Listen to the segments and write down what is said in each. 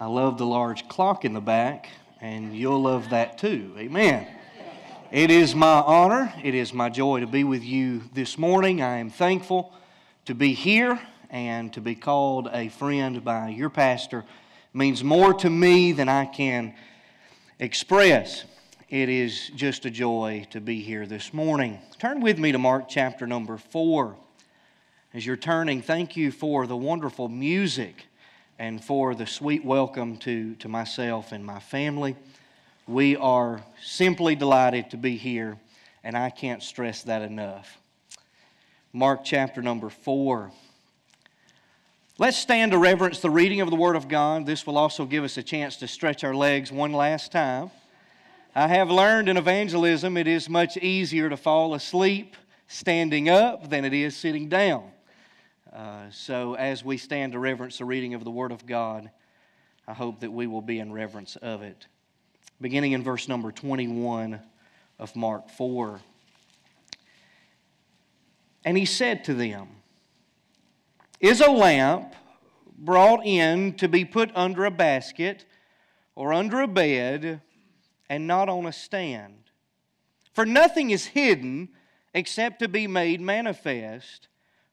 I love the large clock in the back, and you'll love that too. Amen. It is my honor, it is my joy to be with you this morning. I am thankful to be here and to be called a friend by your pastor. Means more to me than I can express. It is just a joy to be here this morning. Turn with me to Mark chapter number 4. As you're turning, thank you for the wonderful music and for the sweet welcome to, to myself and my family. We are simply delighted to be here, and I can't stress that enough. Mark chapter number 4. Let's stand to reverence the reading of the Word of God. This will also give us a chance to stretch our legs one last time. I have learned in evangelism it is much easier to fall asleep standing up than it is sitting down. Uh, so, as we stand to reverence the reading of the Word of God, I hope that we will be in reverence of it. Beginning in verse number 21 of Mark 4. And he said to them, Is a lamp brought in to be put under a basket or under a bed and not on a stand? For nothing is hidden except to be made manifest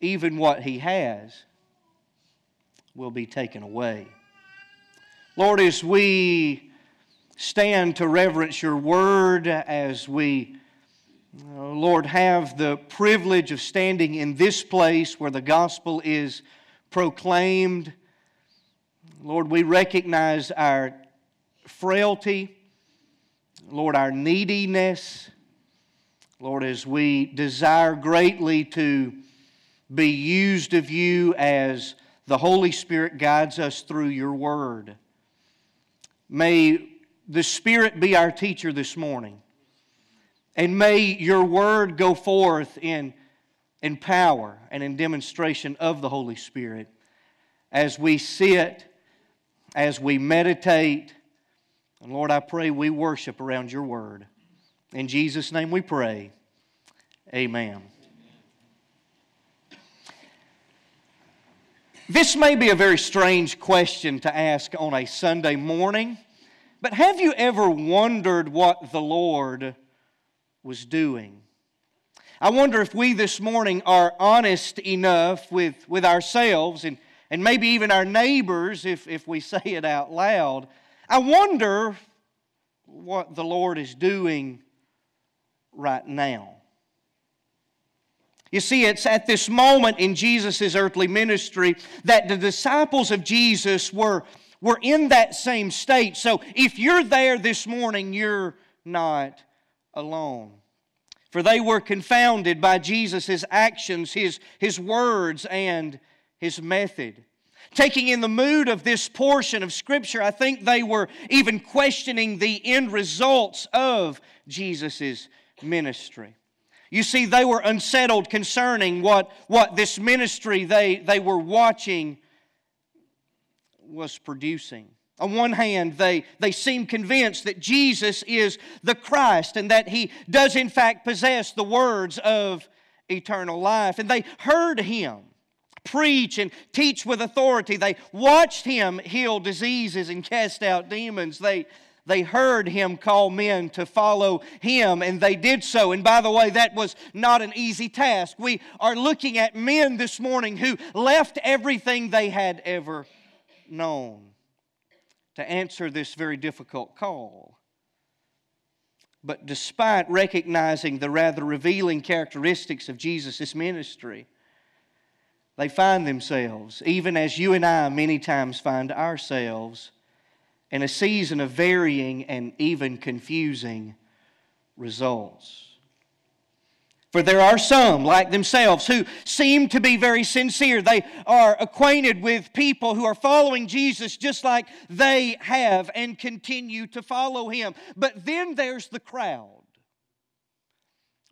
even what he has will be taken away. Lord, as we stand to reverence your word, as we, uh, Lord, have the privilege of standing in this place where the gospel is proclaimed, Lord, we recognize our frailty, Lord, our neediness. Lord, as we desire greatly to be used of you as the Holy Spirit guides us through your word. May the Spirit be our teacher this morning. And may your word go forth in, in power and in demonstration of the Holy Spirit as we sit, as we meditate. And Lord, I pray we worship around your word. In Jesus' name we pray. Amen. This may be a very strange question to ask on a Sunday morning, but have you ever wondered what the Lord was doing? I wonder if we this morning are honest enough with, with ourselves and, and maybe even our neighbors if, if we say it out loud. I wonder what the Lord is doing right now. You see, it's at this moment in Jesus' earthly ministry that the disciples of Jesus were, were in that same state. So if you're there this morning, you're not alone. For they were confounded by Jesus' actions, his, his words, and his method. Taking in the mood of this portion of Scripture, I think they were even questioning the end results of Jesus' ministry. You see, they were unsettled concerning what, what this ministry they, they were watching was producing. On one hand, they, they seem convinced that Jesus is the Christ and that he does, in fact, possess the words of eternal life. And they heard him preach and teach with authority. They watched him heal diseases and cast out demons. They, they heard him call men to follow him, and they did so. And by the way, that was not an easy task. We are looking at men this morning who left everything they had ever known to answer this very difficult call. But despite recognizing the rather revealing characteristics of Jesus' ministry, they find themselves, even as you and I many times find ourselves, in a season of varying and even confusing results. For there are some, like themselves, who seem to be very sincere. They are acquainted with people who are following Jesus just like they have and continue to follow him. But then there's the crowd.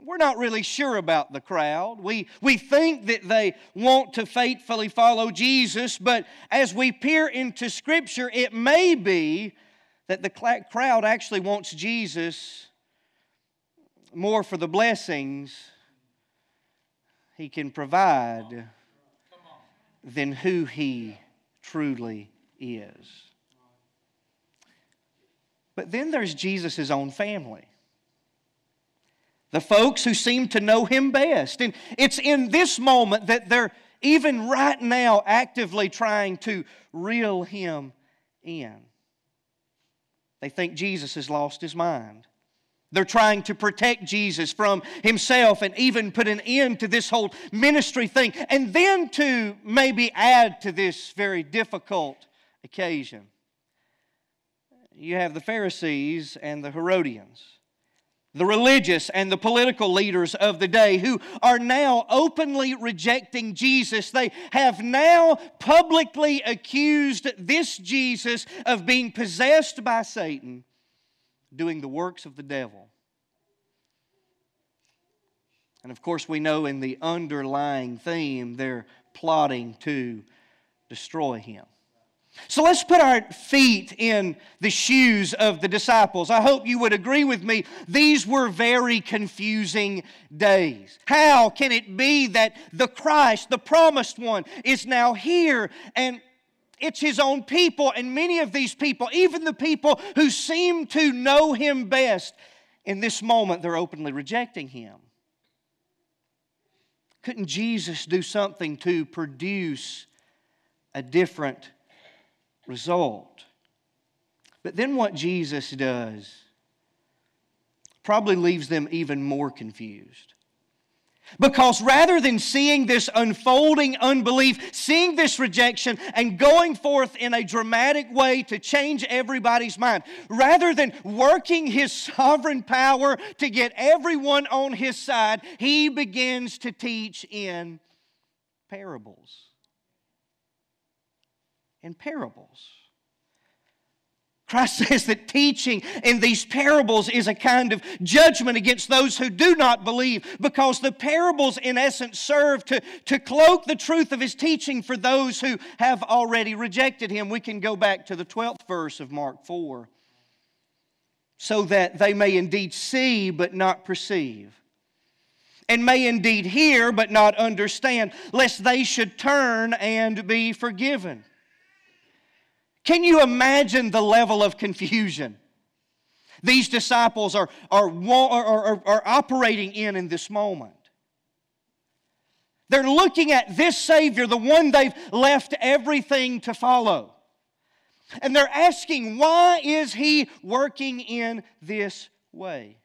We're not really sure about the crowd. We, we think that they want to faithfully follow Jesus, but as we peer into Scripture, it may be that the crowd actually wants Jesus more for the blessings he can provide than who He truly is. But then there's Jesus' own family. The folks who seem to know him best. And it's in this moment that they're even right now actively trying to reel him in. They think Jesus has lost his mind. They're trying to protect Jesus from himself and even put an end to this whole ministry thing. And then to maybe add to this very difficult occasion. You have the Pharisees and the Herodians, the religious and the political leaders of the day who are now openly rejecting Jesus. They have now publicly accused this Jesus of being possessed by Satan doing the works of the devil. And of course, we know in the underlying theme, they're plotting to destroy him. So let's put our feet in the shoes of the disciples. I hope you would agree with me. These were very confusing days. How can it be that the Christ, the promised one, is now here and it's his own people, and many of these people, even the people who seem to know him best, in this moment they're openly rejecting him. Couldn't Jesus do something to produce a different result? But then what Jesus does probably leaves them even more confused. Because rather than seeing this unfolding unbelief, seeing this rejection, and going forth in a dramatic way to change everybody's mind, rather than working his sovereign power to get everyone on his side, he begins to teach in parables. In parables. Christ says that teaching in these parables is a kind of judgment against those who do not believe because the parables, in essence, serve to, to cloak the truth of his teaching for those who have already rejected him. We can go back to the 12th verse of Mark 4. So that they may indeed see but not perceive, and may indeed hear but not understand, lest they should turn and be forgiven. Can you imagine the level of confusion these disciples are, are, are, are, operating in in this moment? They're looking at this Savior, the one they've left everything to follow. And they're asking, why is He working in this way?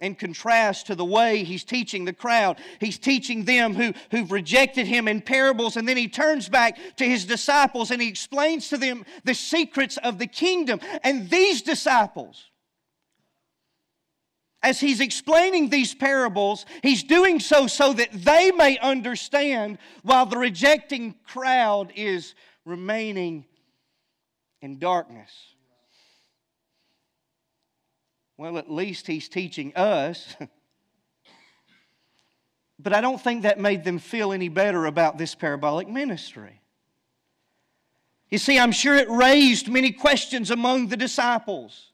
In contrast to the way he's teaching the crowd. He's teaching them who, who've rejected him in parables, and then he turns back to his disciples and he explains to them the secrets of the kingdom. And these disciples, as he's explaining these parables, he's doing so so that they may understand while the rejecting crowd is remaining in darkness. Well, at least he's teaching us. but I don't think that made them feel any better about this parabolic ministry. You see, I'm sure it raised many questions among the disciples.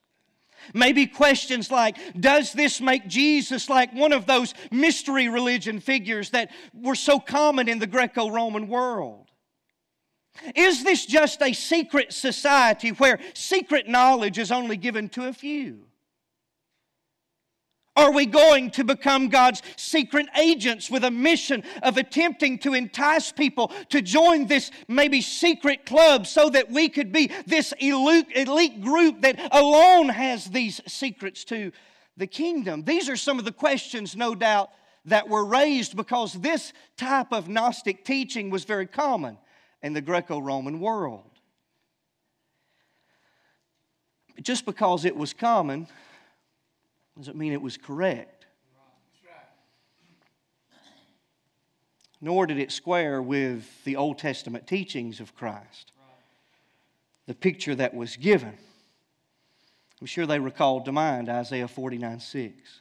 Maybe questions like Does this make Jesus like one of those mystery religion figures that were so common in the Greco Roman world? Is this just a secret society where secret knowledge is only given to a few? Are we going to become God's secret agents with a mission of attempting to entice people to join this maybe secret club so that we could be this elite, group that alone has these secrets to the kingdom? These are some of the questions, no doubt, that were raised because this type of Gnostic teaching was very common in the Greco Roman world. Just because it was common doesn't mean it was correct. Nor did it square with the Old Testament teachings of Christ, the picture that was given. I'm sure they recalled to mind Isaiah 49 6.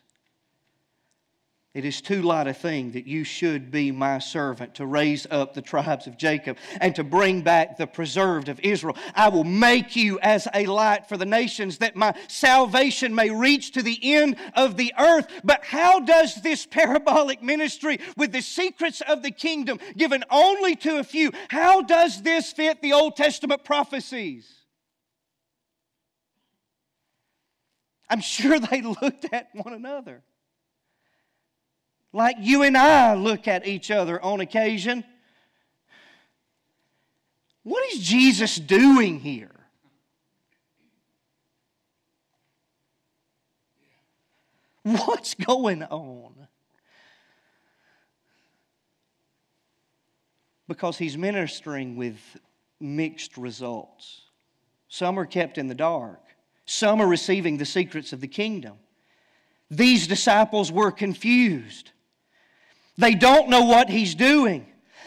It is too light a thing that you should be my servant to raise up the tribes of Jacob and to bring back the preserved of Israel. I will make you as a light for the nations that my salvation may reach to the end of the earth. But how does this parabolic ministry with the secrets of the kingdom given only to a few, how does this fit the Old Testament prophecies? I'm sure they looked at one another like you and I look at each other on occasion. What is Jesus doing here? What's going on? Because he's ministering with mixed results. Some are kept in the dark, some are receiving the secrets of the kingdom. These disciples were confused. They don't know what he's doing.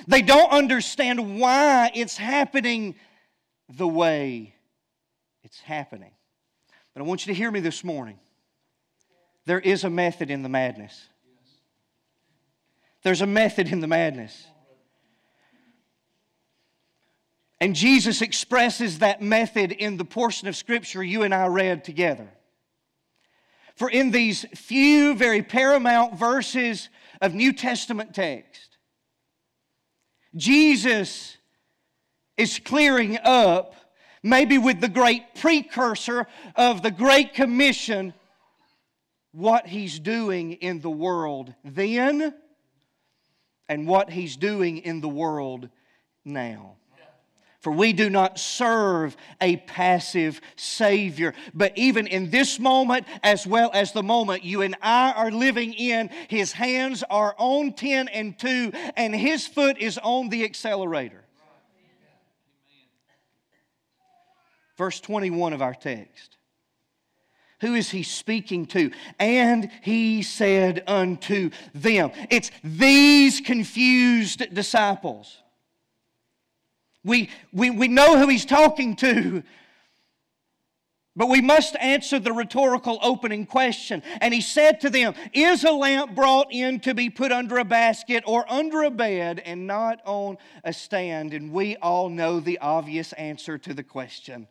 They don't understand why it's happening the way it's happening. But I want you to hear me this morning. There is a method in the madness. There's a method in the madness. And Jesus expresses that method in the portion of Scripture you and I read together. For in these few, very paramount verses of New Testament text, Jesus is clearing up, maybe with the great precursor of the Great Commission, what he's doing in the world then and what he's doing in the world now. For we do not serve a passive Savior. But even in this moment, as well as the moment you and I are living in, His hands are on 10 and 2, and His foot is on the accelerator. Verse 21 of our text. Who is he speaking to? And he said unto them. It's these confused disciples. We, we, we know who he's talking to, but we must answer the rhetorical opening question. And he said to them, Is a lamp brought in to be put under a basket or under a bed and not on a stand? And we all know the obvious answer to the question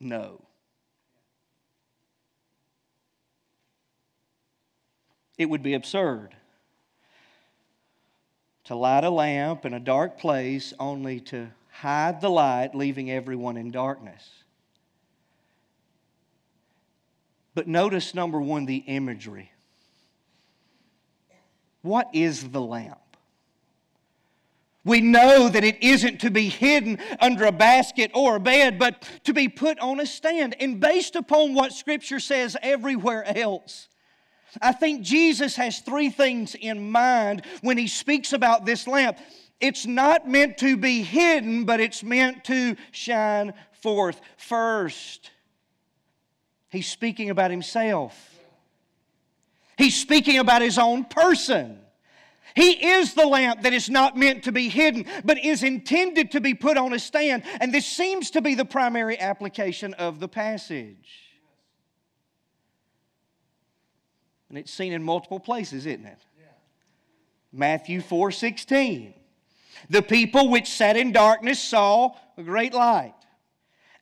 no. It would be absurd to light a lamp in a dark place only to hide the light, leaving everyone in darkness. But notice, number one, the imagery. What is the lamp? We know that it isn't to be hidden under a basket or a bed, but to be put on a stand. And based upon what Scripture says everywhere else, I think Jesus has three things in mind when he speaks about this lamp. It's not meant to be hidden, but it's meant to shine forth. First, he's speaking about himself, he's speaking about his own person. He is the lamp that is not meant to be hidden, but is intended to be put on a stand. And this seems to be the primary application of the passage. And it's seen in multiple places, isn't it? Yeah. Matthew 4 16. The people which sat in darkness saw a great light.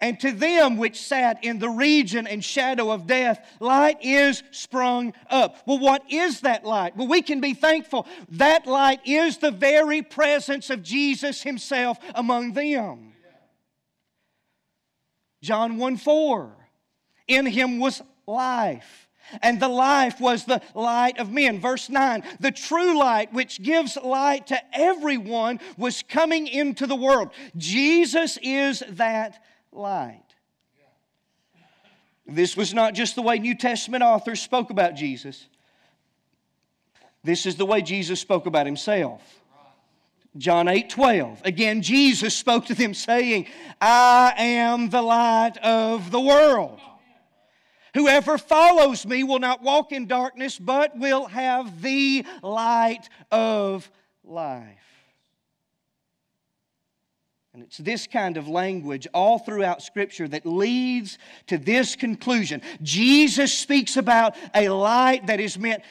And to them which sat in the region and shadow of death, light is sprung up. Well, what is that light? Well, we can be thankful. That light is the very presence of Jesus Himself among them. John 1 4. In Him was life and the life was the light of men. Verse 9 the true light, which gives light to everyone, was coming into the world. Jesus is that light. This was not just the way New Testament authors spoke about Jesus, this is the way Jesus spoke about himself. John 8 12. Again, Jesus spoke to them, saying, I am the light of the world. Whoever follows me will not walk in darkness, but will have the light of life. And it's this kind of language all throughout Scripture that leads to this conclusion. Jesus speaks about a light that is meant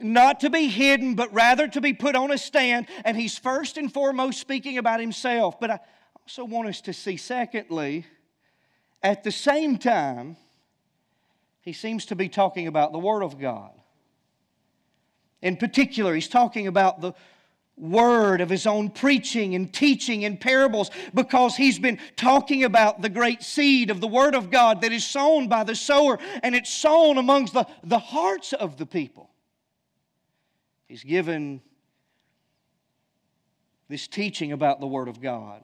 not to be hidden, but rather to be put on a stand. And he's first and foremost speaking about himself. But I also want us to see, secondly, at the same time, he seems to be talking about the Word of God. In particular, he's talking about the word of his own preaching and teaching and parables because he's been talking about the great seed of the word of God that is sown by the sower and it's sown amongst the, the hearts of the people. He's given this teaching about the word of God.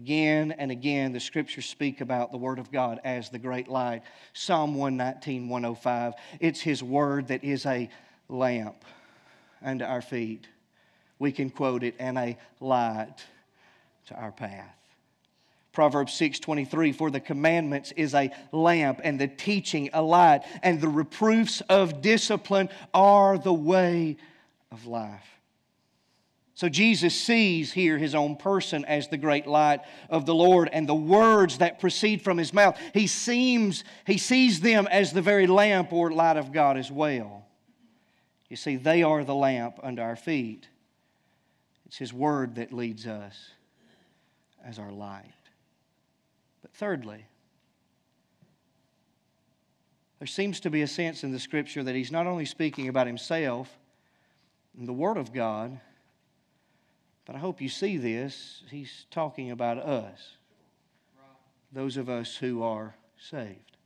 Again and again, the scriptures speak about the Word of God as the great light. Psalm 119, 105. It's His Word that is a lamp unto our feet. We can quote it, and a light to our path. Proverbs 6:23 for the commandments is a lamp and the teaching a light and the reproofs of discipline are the way of life. So Jesus sees here his own person as the great light of the Lord and the words that proceed from his mouth. He seems he sees them as the very lamp or light of God as well. You see, they are the lamp under our feet. It's his word that leads us as our light. But thirdly, there seems to be a sense in the scripture that he's not only speaking about himself and the Word of God, but I hope you see this. He's talking about us, those of us who are saved.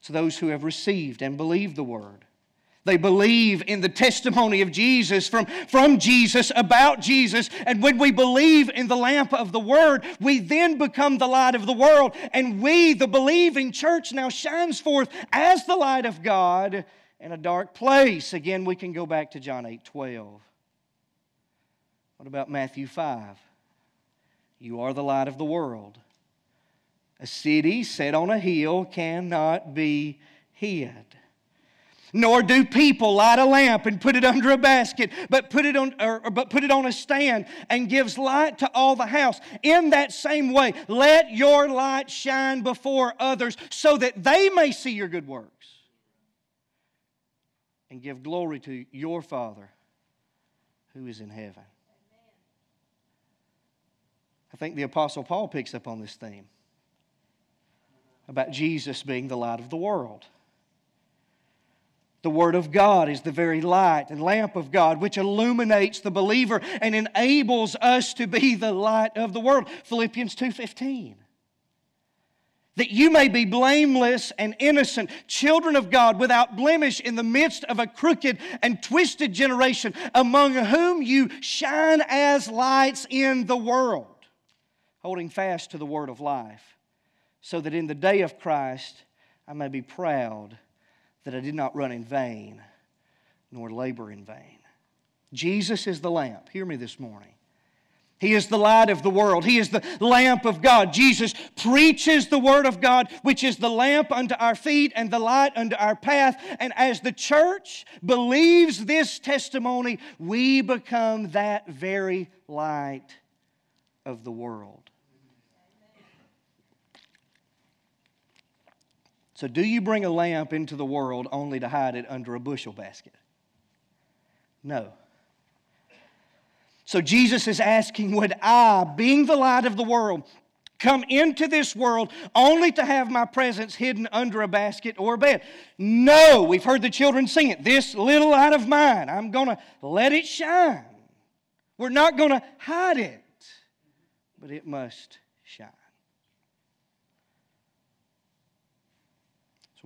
It's those who have received and believed the Word. They believe in the testimony of Jesus from, from Jesus about Jesus. And when we believe in the lamp of the Word, we then become the light of the world. And we, the believing church, now shines forth as the light of God in a dark place. Again, we can go back to John 8 12. What about Matthew 5? You are the light of the world. A city set on a hill cannot be hid. Nor do people light a lamp and put it under a basket, but put it on, or, but put it on a stand and gives light to all the house. In that same way, let your light shine before others so that they may see your good works and give glory to your Father who is in heaven. I think the Apostle Paul picks up on this theme about Jesus being the light of the world. The Word of God is the very light and lamp of God, which illuminates the believer and enables us to be the light of the world. Philippians 2:15. That you may be blameless and innocent, children of God, without blemish in the midst of a crooked and twisted generation, among whom you shine as lights in the world holding fast to the word of life, so that in the day of Christ I may be proud that I did not run in vain nor labor in vain. Jesus is the lamp. Hear me this morning. He is the light of the world. He is the lamp of God. Jesus preaches the Word of God, which is the lamp unto our feet and the light unto our path. And as the church believes this testimony, we become that very light of the world. So, do you bring a lamp into the world only to hide it under a bushel basket? No. So, Jesus is asking, Would I, being the light of the world, come into this world only to have my presence hidden under a basket or a bed? No. We've heard the children sing it. This little light of mine, I'm going to let it shine. We're not going to hide it, but it must shine.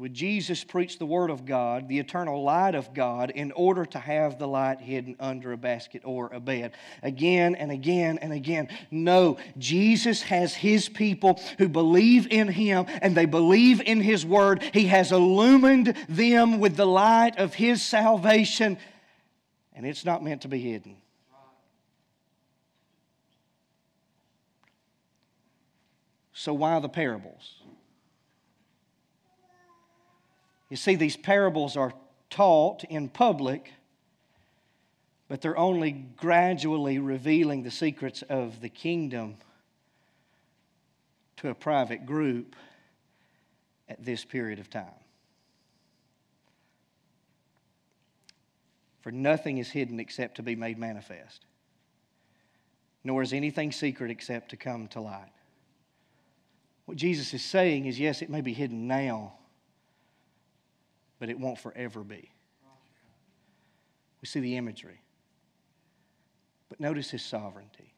Would Jesus preach the Word of God, the eternal light of God, in order to have the light hidden under a basket or a bed? Again and again and again. No, Jesus has His people who believe in Him and they believe in His Word. He has illumined them with the light of His salvation, and it's not meant to be hidden. So, why the parables? You see, these parables are taught in public but they're only gradually revealing the secrets of the kingdom to a private group at this period of time. For nothing is hidden except to be made manifest, nor is anything secret except to come to light. What Jesus is saying is yes, it may be hidden now, but it won't forever be. We see the imagery. But notice his sovereignty.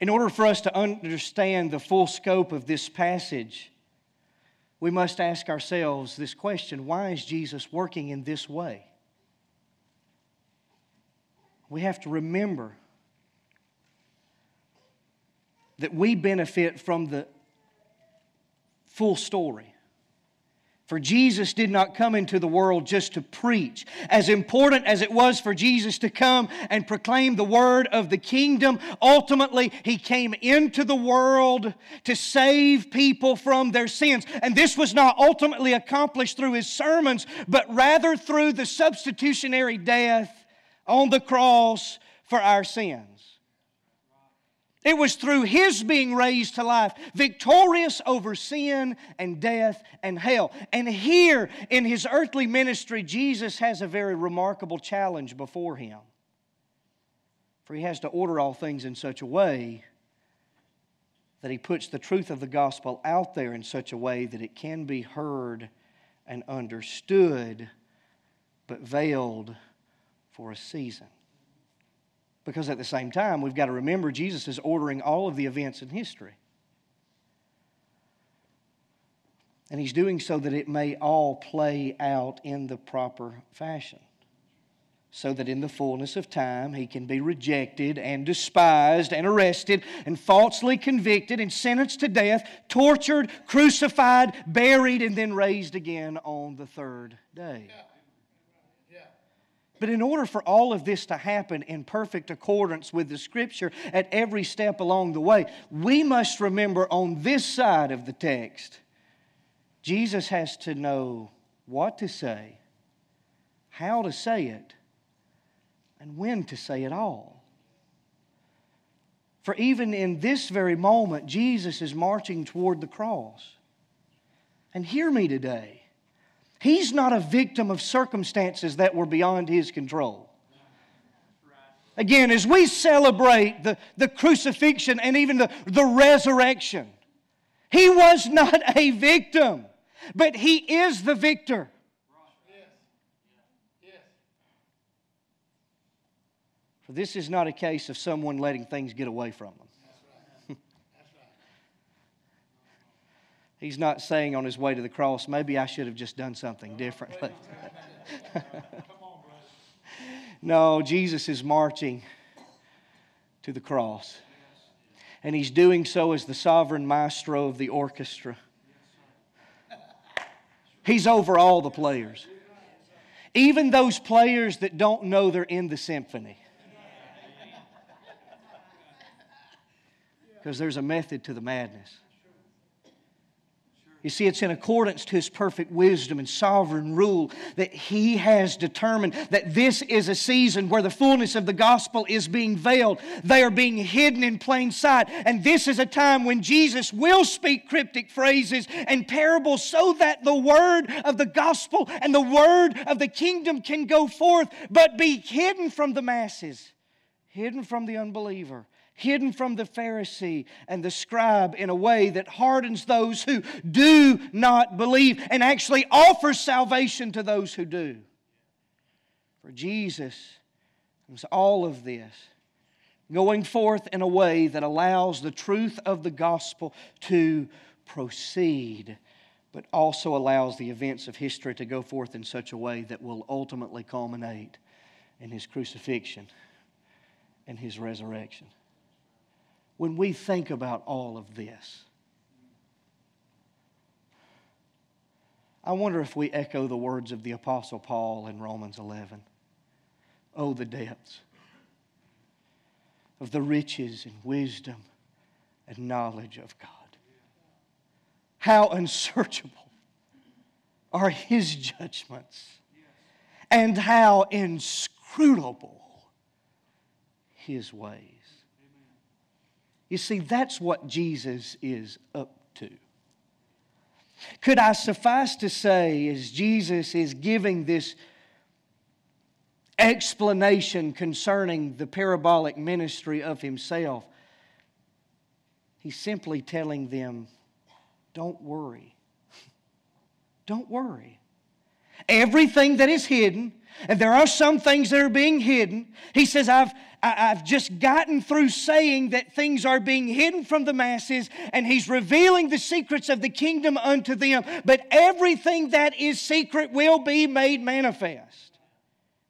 In order for us to understand the full scope of this passage, we must ask ourselves this question why is Jesus working in this way? We have to remember that we benefit from the full story. For Jesus did not come into the world just to preach. As important as it was for Jesus to come and proclaim the word of the kingdom, ultimately, he came into the world to save people from their sins. And this was not ultimately accomplished through his sermons, but rather through the substitutionary death on the cross for our sins. It was through his being raised to life, victorious over sin and death and hell. And here in his earthly ministry, Jesus has a very remarkable challenge before him. For he has to order all things in such a way that he puts the truth of the gospel out there in such a way that it can be heard and understood, but veiled for a season. Because at the same time, we've got to remember Jesus is ordering all of the events in history. And he's doing so that it may all play out in the proper fashion. So that in the fullness of time he can be rejected and despised and arrested and falsely convicted and sentenced to death, tortured, crucified, buried, and then raised again on the third day. Yeah. But in order for all of this to happen in perfect accordance with the Scripture at every step along the way, we must remember on this side of the text, Jesus has to know what to say, how to say it, and when to say it all. For even in this very moment, Jesus is marching toward the cross. And hear me today. He's not a victim of circumstances that were beyond his control. Again, as we celebrate the, the crucifixion and even the, the resurrection, he was not a victim, but he is the victor. For this is not a case of someone letting things get away from them. He's not saying on his way to the cross, maybe I should have just done something differently. no, Jesus is marching to the cross. And he's doing so as the sovereign maestro of the orchestra. He's over all the players, even those players that don't know they're in the symphony. Because there's a method to the madness. You see, it's in accordance to His perfect wisdom and sovereign rule that He has determined that this is a season where the fullness of the gospel is being veiled. They are being hidden in plain sight. And this is a time when Jesus will speak cryptic phrases and parables so that the word of the gospel and the word of the kingdom can go forth, but be hidden from the masses, hidden from the unbeliever hidden from the Pharisee and the scribe in a way that hardens those who do not believe and actually offers salvation to those who do. For Jesus was all of this going forth in a way that allows the truth of the gospel to proceed, but also allows the events of history to go forth in such a way that will ultimately culminate in his crucifixion and his resurrection when we think about all of this. I wonder if we echo the words of the Apostle Paul in Romans 11. Oh, the depths of the riches and wisdom and knowledge of God. How unsearchable are his judgments, and how inscrutable his ways. You see, that's what Jesus is up to. Could I suffice to say, as Jesus is giving this explanation concerning the parabolic ministry of himself, he's simply telling them, don't worry. Don't worry. Everything that is hidden, and there are some things that are being hidden, he says, I've, I've just gotten through saying that things are being hidden from the masses, and he's revealing the secrets of the kingdom unto them. But everything that is secret will be made manifest,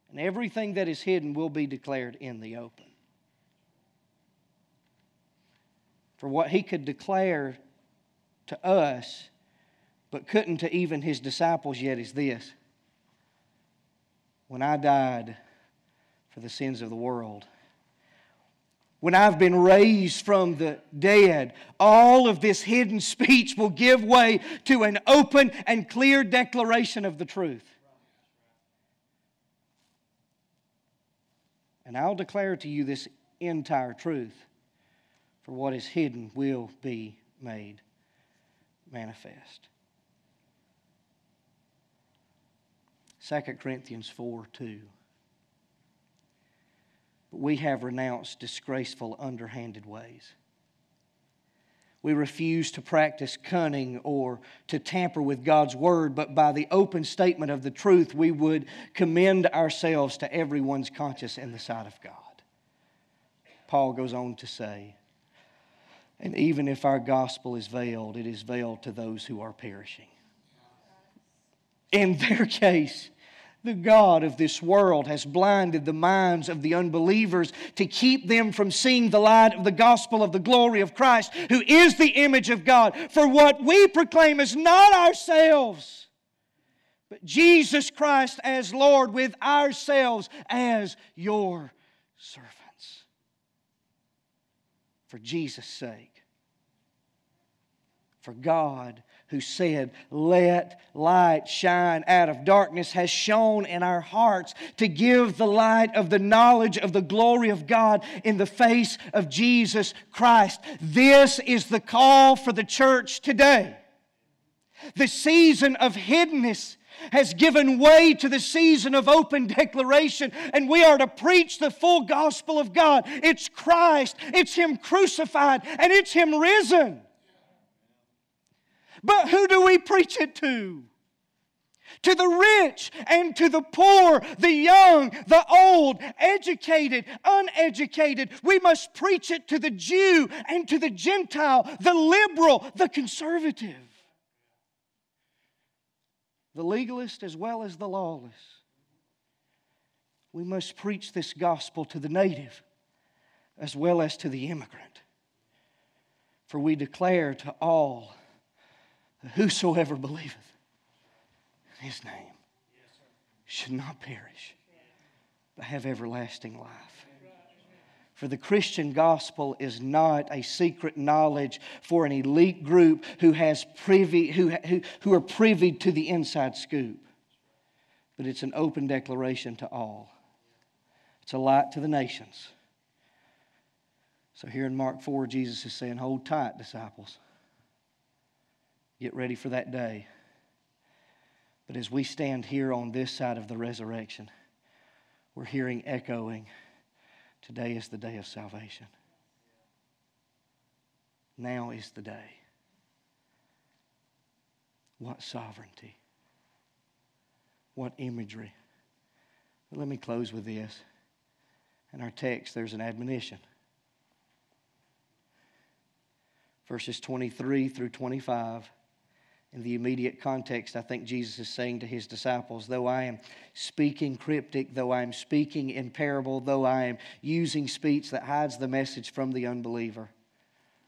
and everything that is hidden will be declared in the open. For what he could declare to us, but couldn't to even his disciples yet, is this When I died for the sins of the world, when I've been raised from the dead, all of this hidden speech will give way to an open and clear declaration of the truth. And I'll declare to you this entire truth, for what is hidden will be made manifest. 2 Corinthians 4 2. But we have renounced disgraceful, underhanded ways. We refuse to practice cunning or to tamper with God's word, but by the open statement of the truth, we would commend ourselves to everyone's conscience in the sight of God. Paul goes on to say, and even if our gospel is veiled, it is veiled to those who are perishing. In their case, the God of this world has blinded the minds of the unbelievers to keep them from seeing the light of the gospel of the glory of Christ, who is the image of God. For what we proclaim is not ourselves, but Jesus Christ as Lord, with ourselves as your servants. For Jesus' sake. For God who said, Let light shine out of darkness, has shone in our hearts to give the light of the knowledge of the glory of God in the face of Jesus Christ. This is the call for the church today. The season of hiddenness has given way to the season of open declaration, and we are to preach the full gospel of God. It's Christ, it's Him crucified, and it's Him risen. But who do we preach it to? To the rich and to the poor, the young, the old, educated, uneducated. We must preach it to the Jew and to the Gentile, the liberal, the conservative, the legalist as well as the lawless. We must preach this gospel to the native as well as to the immigrant. For we declare to all whosoever believeth in his name should not perish, but have everlasting life. For the Christian gospel is not a secret knowledge for an elite group who, has privy, who, who, who are privy to the inside scoop, but it's an open declaration to all. It's a light to the nations. So here in Mark 4, Jesus is saying, Hold tight, disciples. Get ready for that day. But as we stand here on this side of the resurrection, we're hearing echoing today is the day of salvation. Now is the day. What sovereignty. What imagery. But let me close with this. In our text, there's an admonition. Verses 23 through 25 in the immediate context, I think Jesus is saying to his disciples, though I am speaking cryptic, though I am speaking in parable, though I am using speech that hides the message from the unbeliever,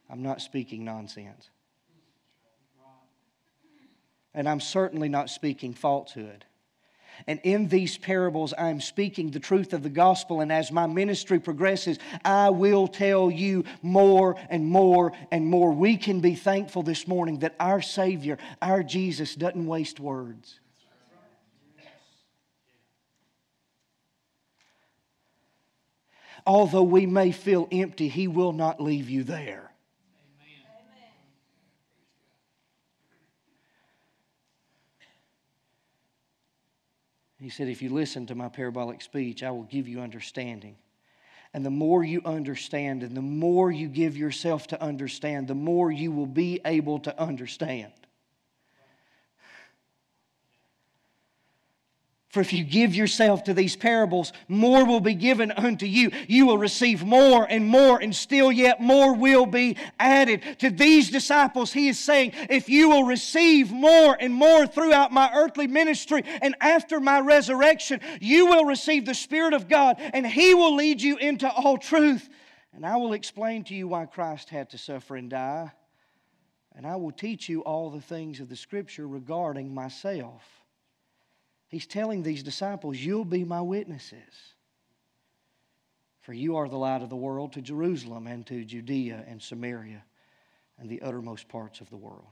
I'm not speaking nonsense. And I'm certainly not speaking falsehood. And in these parables, I'm speaking the truth of the gospel. And as my ministry progresses, I will tell you more and more and more. We can be thankful this morning that our Savior, our Jesus, doesn't waste words. Although we may feel empty, He will not leave you there. He said, If you listen to my parabolic speech, I will give you understanding. And the more you understand and the more you give yourself to understand, the more you will be able to understand. For if you give yourself to these parables, more will be given unto you. You will receive more and more, and still yet more will be added. To these disciples, he is saying, If you will receive more and more throughout my earthly ministry and after my resurrection, you will receive the Spirit of God, and he will lead you into all truth. And I will explain to you why Christ had to suffer and die. And I will teach you all the things of the Scripture regarding myself. He's telling these disciples, You'll be my witnesses. For you are the light of the world to Jerusalem and to Judea and Samaria and the uttermost parts of the world.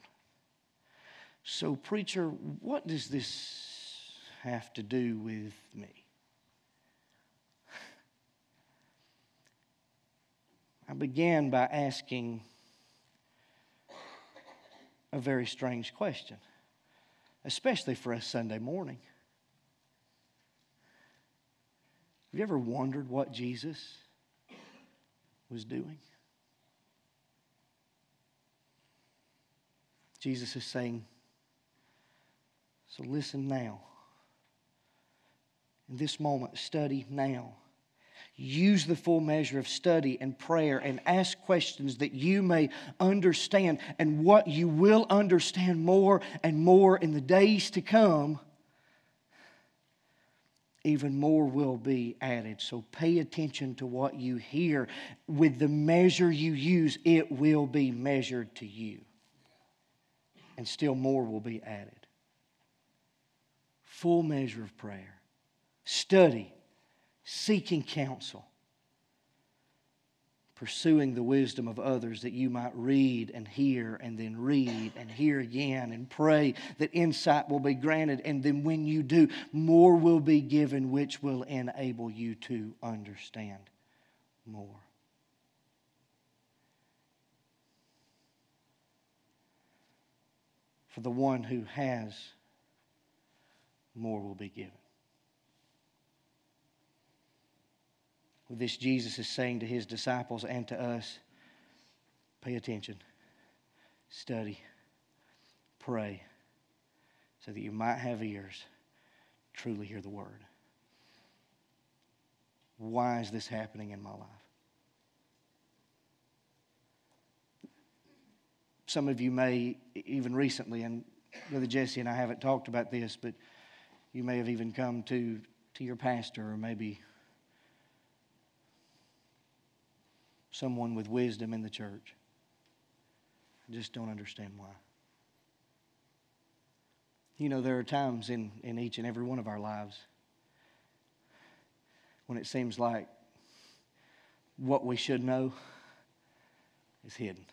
So, preacher, what does this have to do with me? I began by asking a very strange question, especially for a Sunday morning. Have you ever wondered what Jesus was doing? Jesus is saying, So listen now. In this moment, study now. Use the full measure of study and prayer and ask questions that you may understand. And what you will understand more and more in the days to come even more will be added. So pay attention to what you hear. With the measure you use, it will be measured to you. And still more will be added. Full measure of prayer, study, seeking counsel, pursuing the wisdom of others that you might read and hear and then read and hear again and pray that insight will be granted. And then when you do, more will be given, which will enable you to understand more. For the one who has, more will be given. This, Jesus is saying to his disciples and to us pay attention, study, pray, so that you might have ears, truly hear the word. Why is this happening in my life? Some of you may, even recently, and Brother Jesse and I haven't talked about this, but you may have even come to, to your pastor or maybe someone with wisdom in the church. I just don't understand why. You know, there are times in, in each and every one of our lives when it seems like what we should know is hidden.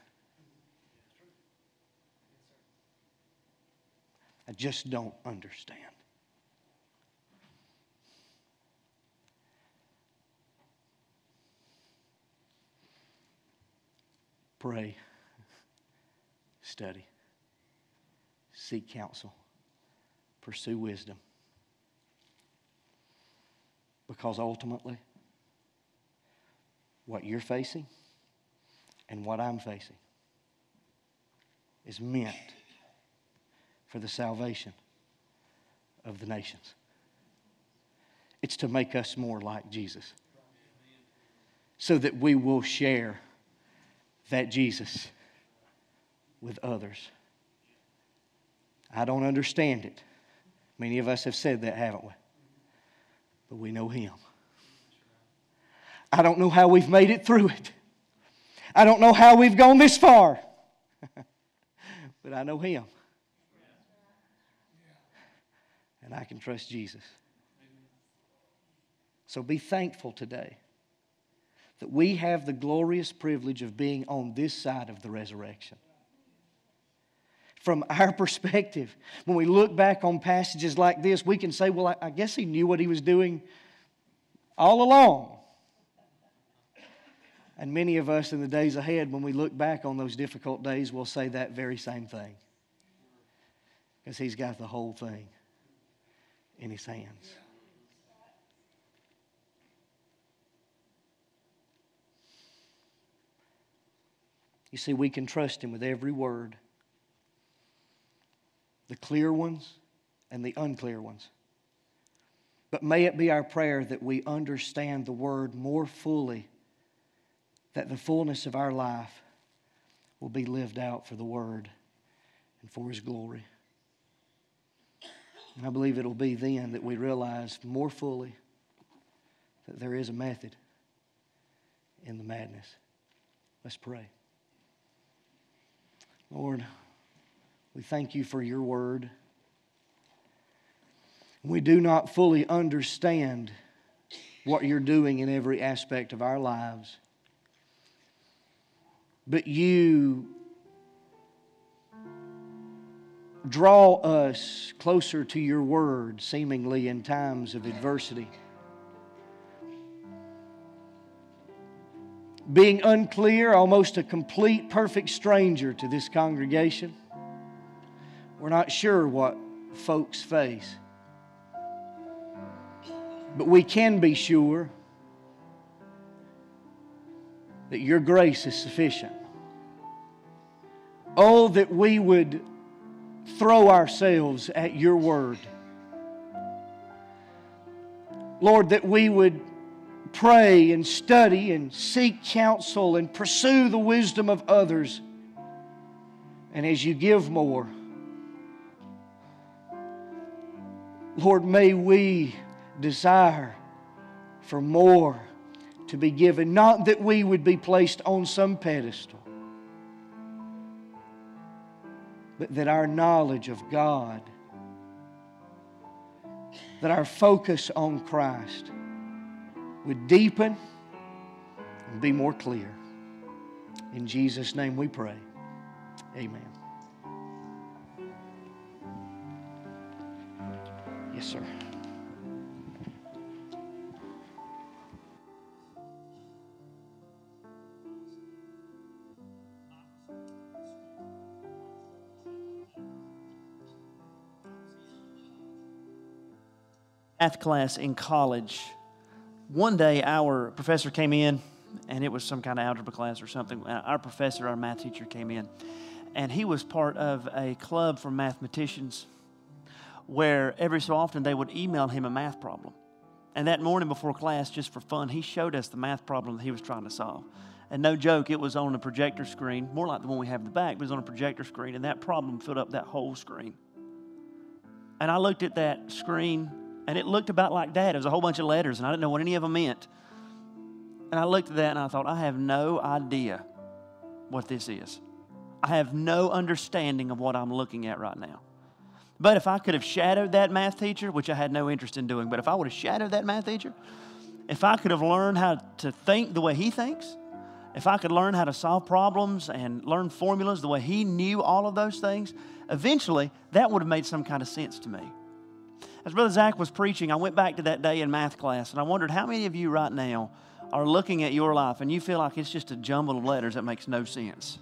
I just don't understand. Pray, study, seek counsel, pursue wisdom. Because ultimately, what you're facing and what I'm facing is meant for the salvation of the nations. It's to make us more like Jesus so that we will share that Jesus with others. I don't understand it. Many of us have said that, haven't we? But we know Him. I don't know how we've made it through it. I don't know how we've gone this far. but I know Him. And I can trust Jesus. So be thankful today that we have the glorious privilege of being on this side of the resurrection. From our perspective, when we look back on passages like this, we can say, well, I guess he knew what he was doing all along. And many of us in the days ahead, when we look back on those difficult days, will say that very same thing. Because He's got the whole thing in His hands. You see, we can trust Him with every word the clear ones and the unclear ones. But may it be our prayer that we understand the Word more fully, that the fullness of our life will be lived out for the Word and for His glory. And I believe it'll be then that we realize more fully that there is a method in the madness. Let's pray. Lord, we thank you for your word. We do not fully understand what you're doing in every aspect of our lives. But you draw us closer to your word, seemingly in times of adversity. Being unclear, almost a complete, perfect stranger to this congregation we're not sure what folks face. But we can be sure that your grace is sufficient. Oh, that we would throw ourselves at your word. Lord, that we would pray and study and seek counsel and pursue the wisdom of others. And as you give more, Lord, may we desire for more to be given. Not that we would be placed on some pedestal, but that our knowledge of God, that our focus on Christ would deepen and be more clear. In Jesus' name we pray. Amen. Yes, sir. math class in college. One day, our professor came in, and it was some kind of algebra class or something. Uh, our professor, our math teacher, came in, and he was part of a club for mathematicians where every so often they would email him a math problem. And that morning before class, just for fun, he showed us the math problem that he was trying to solve. And no joke, it was on a projector screen, more like the one we have in the back, but it was on a projector screen, and that problem filled up that whole screen. And I looked at that screen, and it looked about like that. It was a whole bunch of letters, and I didn't know what any of them meant. And I looked at that and I thought, I have no idea what this is. I have no understanding of what I'm looking at right now. But if I could have shadowed that math teacher, which I had no interest in doing, but if I would have shadowed that math teacher, if I could have learned how to think the way he thinks, if I could learn how to solve problems and learn formulas the way he knew all of those things, eventually that would have made some kind of sense to me. As Brother Zach was preaching, I went back to that day in math class and I wondered how many of you right now are looking at your life and you feel like it's just a jumble of letters that makes no sense.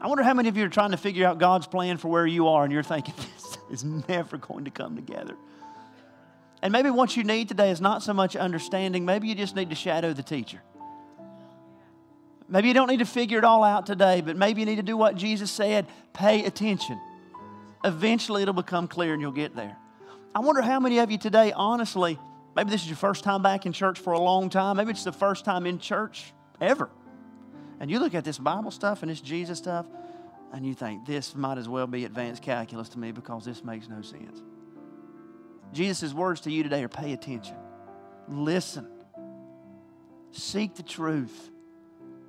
I wonder how many of you are trying to figure out God's plan for where you are and you're thinking, this is never going to come together. And maybe what you need today is not so much understanding, maybe you just need to shadow the teacher. Maybe you don't need to figure it all out today, but maybe you need to do what Jesus said pay attention. Eventually it'll become clear and you'll get there. I wonder how many of you today, honestly, maybe this is your first time back in church for a long time, maybe it's the first time in church ever. And you look at this Bible stuff and this Jesus stuff, and you think, this might as well be advanced calculus to me because this makes no sense. Jesus' words to you today are pay attention, listen, seek the truth.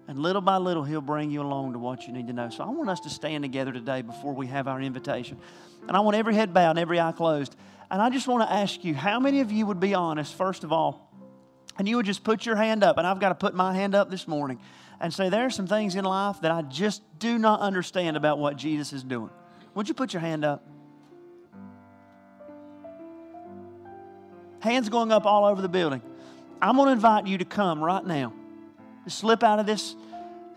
And little by little, He'll bring you along to what you need to know. So I want us to stand together today before we have our invitation. And I want every head bowed and every eye closed. And I just want to ask you how many of you would be honest, first of all, and you would just put your hand up. And I've got to put my hand up this morning and say, There are some things in life that I just do not understand about what Jesus is doing. Would you put your hand up? Hands going up all over the building. I'm going to invite you to come right now. slip out of this,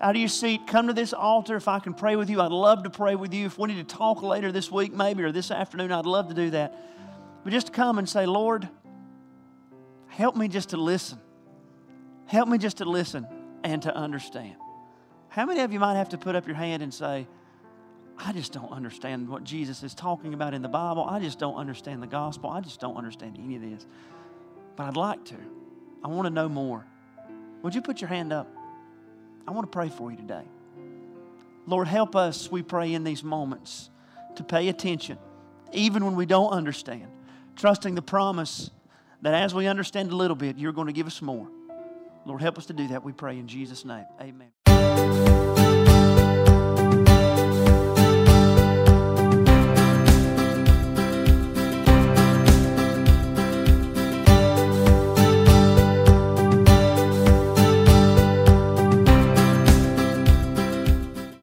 out of your seat, come to this altar. If I can pray with you, I'd love to pray with you. If we need to talk later this week, maybe, or this afternoon, I'd love to do that. But just come and say, Lord, help me just to listen. Help me just to listen and to understand. How many of you might have to put up your hand and say, I just don't understand what Jesus is talking about in the Bible. I just don't understand the gospel. I just don't understand any of this. But I'd like to. I want to know more. Would you put your hand up? I want to pray for you today. Lord, help us, we pray, in these moments to pay attention, even when we don't understand, trusting the promise that as we understand a little bit, you're going to give us more. Lord, help us to do that, we pray in Jesus' name. Amen.